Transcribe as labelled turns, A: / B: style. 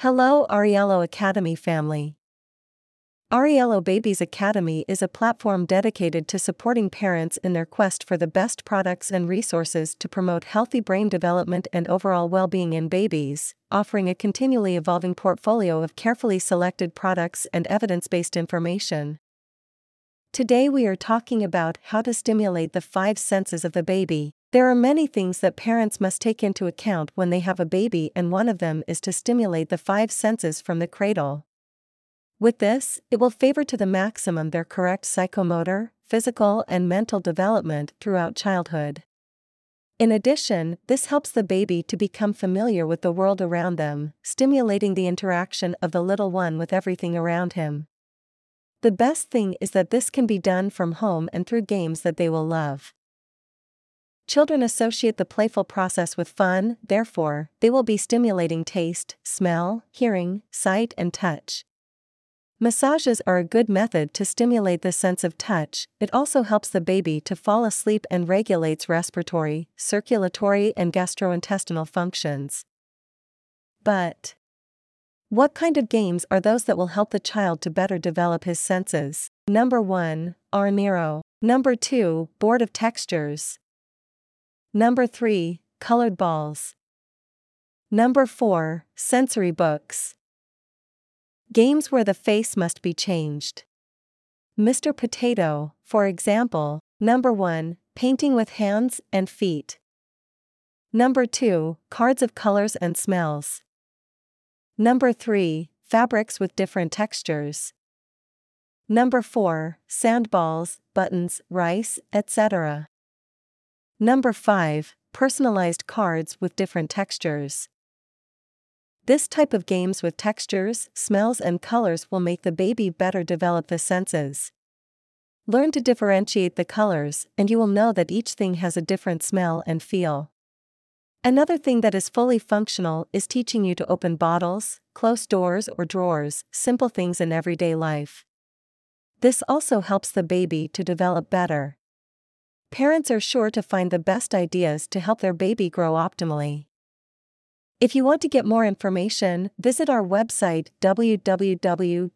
A: Hello, Arielo Academy family. Arielo Babies Academy is a platform dedicated to supporting parents in their quest for the best products and resources to promote healthy brain development and overall well being in babies, offering a continually evolving portfolio of carefully selected products and evidence based information. Today we are talking about how to stimulate the five senses of the baby. There are many things that parents must take into account when they have a baby, and one of them is to stimulate the five senses from the cradle. With this, it will favor to the maximum their correct psychomotor, physical, and mental development throughout childhood. In addition, this helps the baby to become familiar with the world around them, stimulating the interaction of the little one with everything around him. The best thing is that this can be done from home and through games that they will love. Children associate the playful process with fun, therefore, they will be stimulating taste, smell, hearing, sight, and touch. Massages are a good method to stimulate the sense of touch, it also helps the baby to fall asleep and regulates respiratory, circulatory, and gastrointestinal functions. But, what kind of games are those that will help the child to better develop his senses? Number 1, Arenero. Number 2, Board of Textures. Number 3, Colored Balls. Number 4, Sensory Books. Games where the face must be changed. Mr. Potato, for example, number 1, painting with hands and feet. Number 2, cards of colors and smells. Number 3, fabrics with different textures. Number 4, sandballs, buttons, rice, etc. Number 5, personalized cards with different textures. This type of games with textures, smells, and colors will make the baby better develop the senses. Learn to differentiate the colors, and you will know that each thing has a different smell and feel. Another thing that is fully functional is teaching you to open bottles, close doors or drawers, simple things in everyday life. This also helps the baby to develop better. Parents are sure to find the best ideas to help their baby grow optimally. If you want to get more information, visit our website www.arielo.net.